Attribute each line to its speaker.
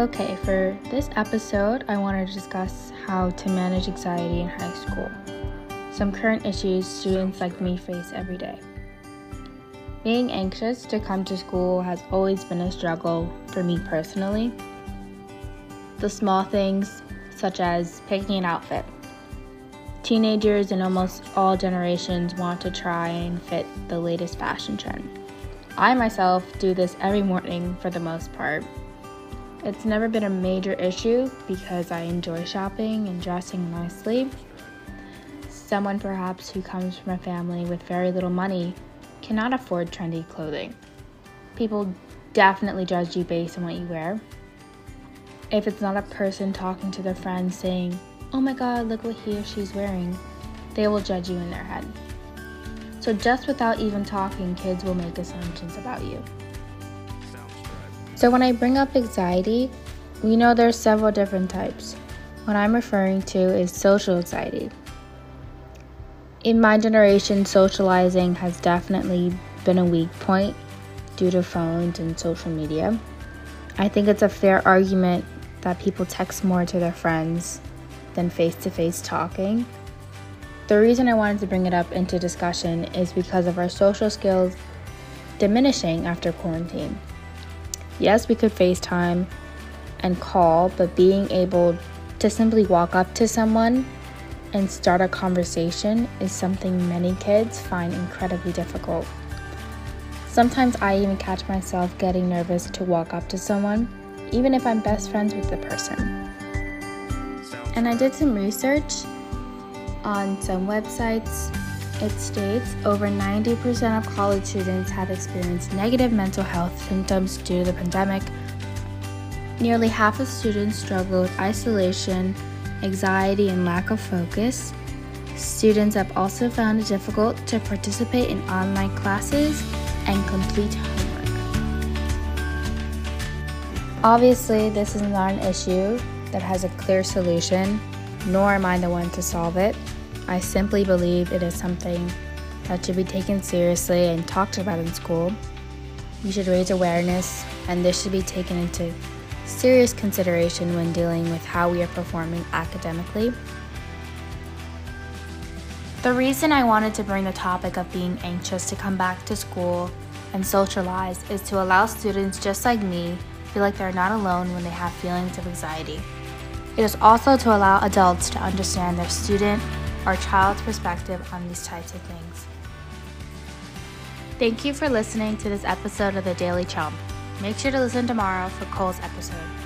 Speaker 1: Okay, for this episode, I want to discuss how to manage anxiety in high school. Some current issues students like me face every day. Being anxious to come to school has always been a struggle for me personally. The small things, such as picking an outfit. Teenagers in almost all generations want to try and fit the latest fashion trend. I myself do this every morning for the most part. It's never been a major issue because I enjoy shopping and dressing nicely. Someone perhaps who comes from a family with very little money cannot afford trendy clothing. People definitely judge you based on what you wear. If it's not a person talking to their friends saying, oh my god, look what he or she's wearing, they will judge you in their head. So, just without even talking, kids will make assumptions about you. So, when I bring up anxiety, we know there's several different types. What I'm referring to is social anxiety. In my generation, socializing has definitely been a weak point due to phones and social media. I think it's a fair argument that people text more to their friends than face to face talking. The reason I wanted to bring it up into discussion is because of our social skills diminishing after quarantine. Yes, we could FaceTime and call, but being able to simply walk up to someone and start a conversation is something many kids find incredibly difficult. Sometimes I even catch myself getting nervous to walk up to someone, even if I'm best friends with the person. And I did some research on some websites. It states over 90% of college students have experienced negative mental health symptoms due to the pandemic. Nearly half of students struggle with isolation anxiety, and lack of focus. Students have also found it difficult to participate in online classes and complete homework. Obviously, this is not an issue that has a clear solution, nor am I the one to solve it. I simply believe it is something that should be taken seriously and talked about in school. We should raise awareness, and this should be taken into serious consideration when dealing with how we are performing academically. The reason I wanted to bring the topic of being anxious to come back to school and socialize is to allow students just like me feel like they're not alone when they have feelings of anxiety. It is also to allow adults to understand their student or child's perspective on these types of things. Thank you for listening to this episode of The Daily Chomp. Make sure to listen tomorrow for Cole's episode.